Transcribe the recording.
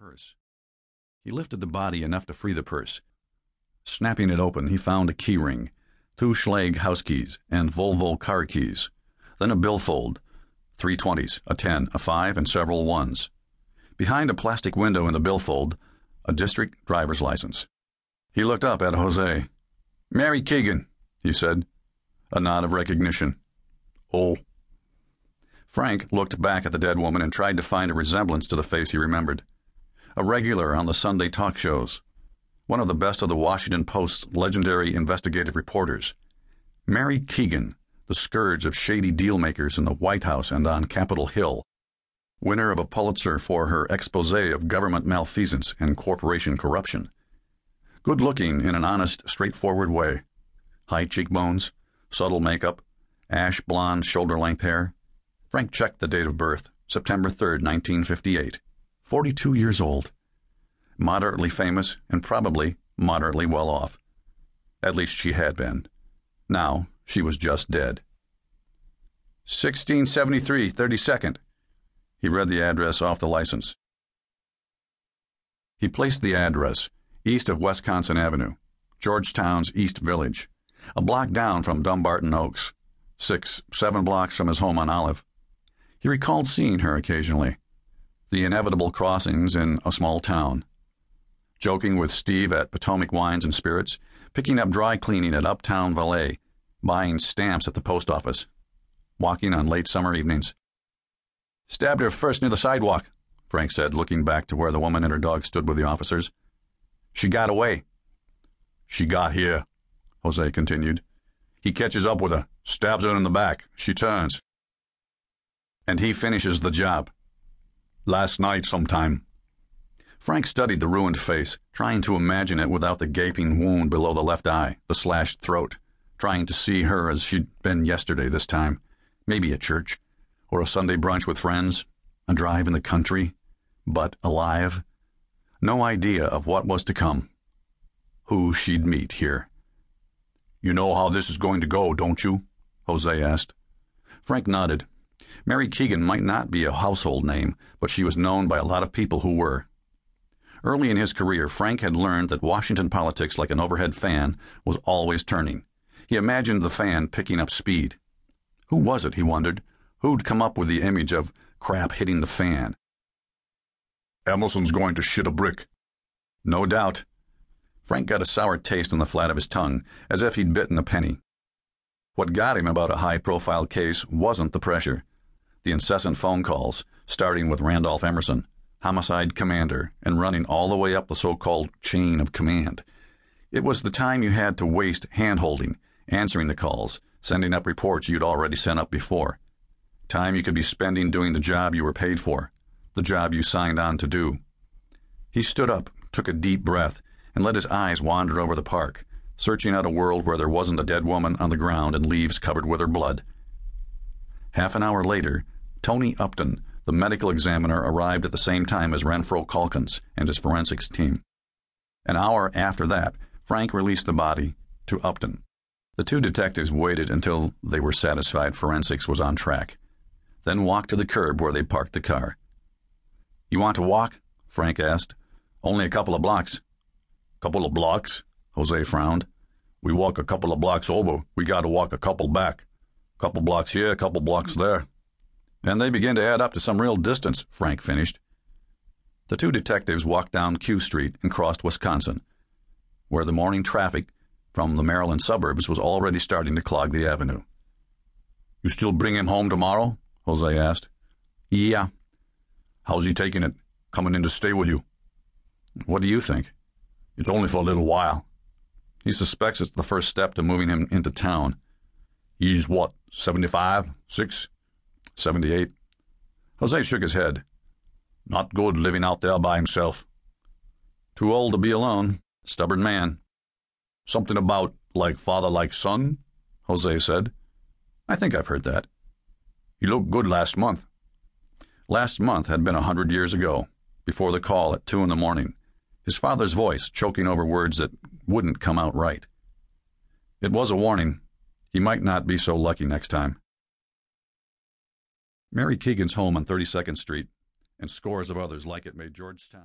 purse. He lifted the body enough to free the purse. Snapping it open, he found a key ring, two Schlage house keys, and Volvo car keys, then a billfold, three twenties, a ten, a five, and several ones. Behind a plastic window in the billfold, a district driver's license. He looked up at Jose. Mary Keegan, he said. A nod of recognition. Oh. Frank looked back at the dead woman and tried to find a resemblance to the face he remembered. A regular on the Sunday talk shows. One of the best of the Washington Post's legendary investigative reporters. Mary Keegan, the scourge of shady dealmakers in the White House and on Capitol Hill. Winner of a Pulitzer for her expose of government malfeasance and corporation corruption. Good looking in an honest, straightforward way. High cheekbones, subtle makeup, ash blonde shoulder length hair. Frank checked the date of birth, September 3, 1958. 42 years old. Moderately famous and probably moderately well off. At least she had been. Now she was just dead. 1673, 32nd. He read the address off the license. He placed the address east of Wisconsin Avenue, Georgetown's East Village, a block down from Dumbarton Oaks, six, seven blocks from his home on Olive. He recalled seeing her occasionally, the inevitable crossings in a small town. Joking with Steve at Potomac Wines and Spirits, picking up dry cleaning at Uptown Valet, buying stamps at the post office, walking on late summer evenings. Stabbed her first near the sidewalk, Frank said, looking back to where the woman and her dog stood with the officers. She got away. She got here, Jose continued. He catches up with her, stabs her in the back. She turns. And he finishes the job. Last night sometime. Frank studied the ruined face, trying to imagine it without the gaping wound below the left eye, the slashed throat, trying to see her as she'd been yesterday this time. Maybe at church, or a Sunday brunch with friends, a drive in the country, but alive. No idea of what was to come. Who she'd meet here. You know how this is going to go, don't you? Jose asked. Frank nodded. Mary Keegan might not be a household name, but she was known by a lot of people who were. Early in his career, Frank had learned that Washington politics, like an overhead fan, was always turning. He imagined the fan picking up speed. Who was it, he wondered? Who'd come up with the image of crap hitting the fan? Emerson's going to shit a brick. No doubt. Frank got a sour taste on the flat of his tongue, as if he'd bitten a penny. What got him about a high profile case wasn't the pressure. The incessant phone calls, starting with Randolph Emerson, homicide commander, and running all the way up the so called chain of command. It was the time you had to waste hand holding, answering the calls, sending up reports you'd already sent up before. Time you could be spending doing the job you were paid for, the job you signed on to do. He stood up, took a deep breath, and let his eyes wander over the park, searching out a world where there wasn't a dead woman on the ground and leaves covered with her blood. Half an hour later, Tony Upton, the medical examiner, arrived at the same time as Renfro Calkins and his forensics team. An hour after that, Frank released the body to Upton. The two detectives waited until they were satisfied forensics was on track, then walked to the curb where they parked the car. You want to walk? Frank asked. Only a couple of blocks. Couple of blocks? Jose frowned. We walk a couple of blocks over, we got to walk a couple back. Couple blocks here, couple blocks there. And they begin to add up to some real distance, Frank finished. The two detectives walked down Q Street and crossed Wisconsin, where the morning traffic from the Maryland suburbs was already starting to clog the avenue. You still bring him home tomorrow? Jose asked. Yeah. How's he taking it? Coming in to stay with you? What do you think? It's only for a little while. He suspects it's the first step to moving him into town. He's what, 75? 6? 78? Jose shook his head. Not good living out there by himself. Too old to be alone. Stubborn man. Something about like father like son? Jose said. I think I've heard that. He looked good last month. Last month had been a hundred years ago, before the call at two in the morning, his father's voice choking over words that wouldn't come out right. It was a warning. He might not be so lucky next time. Mary Keegan's home on 32nd Street and scores of others like it made Georgetown.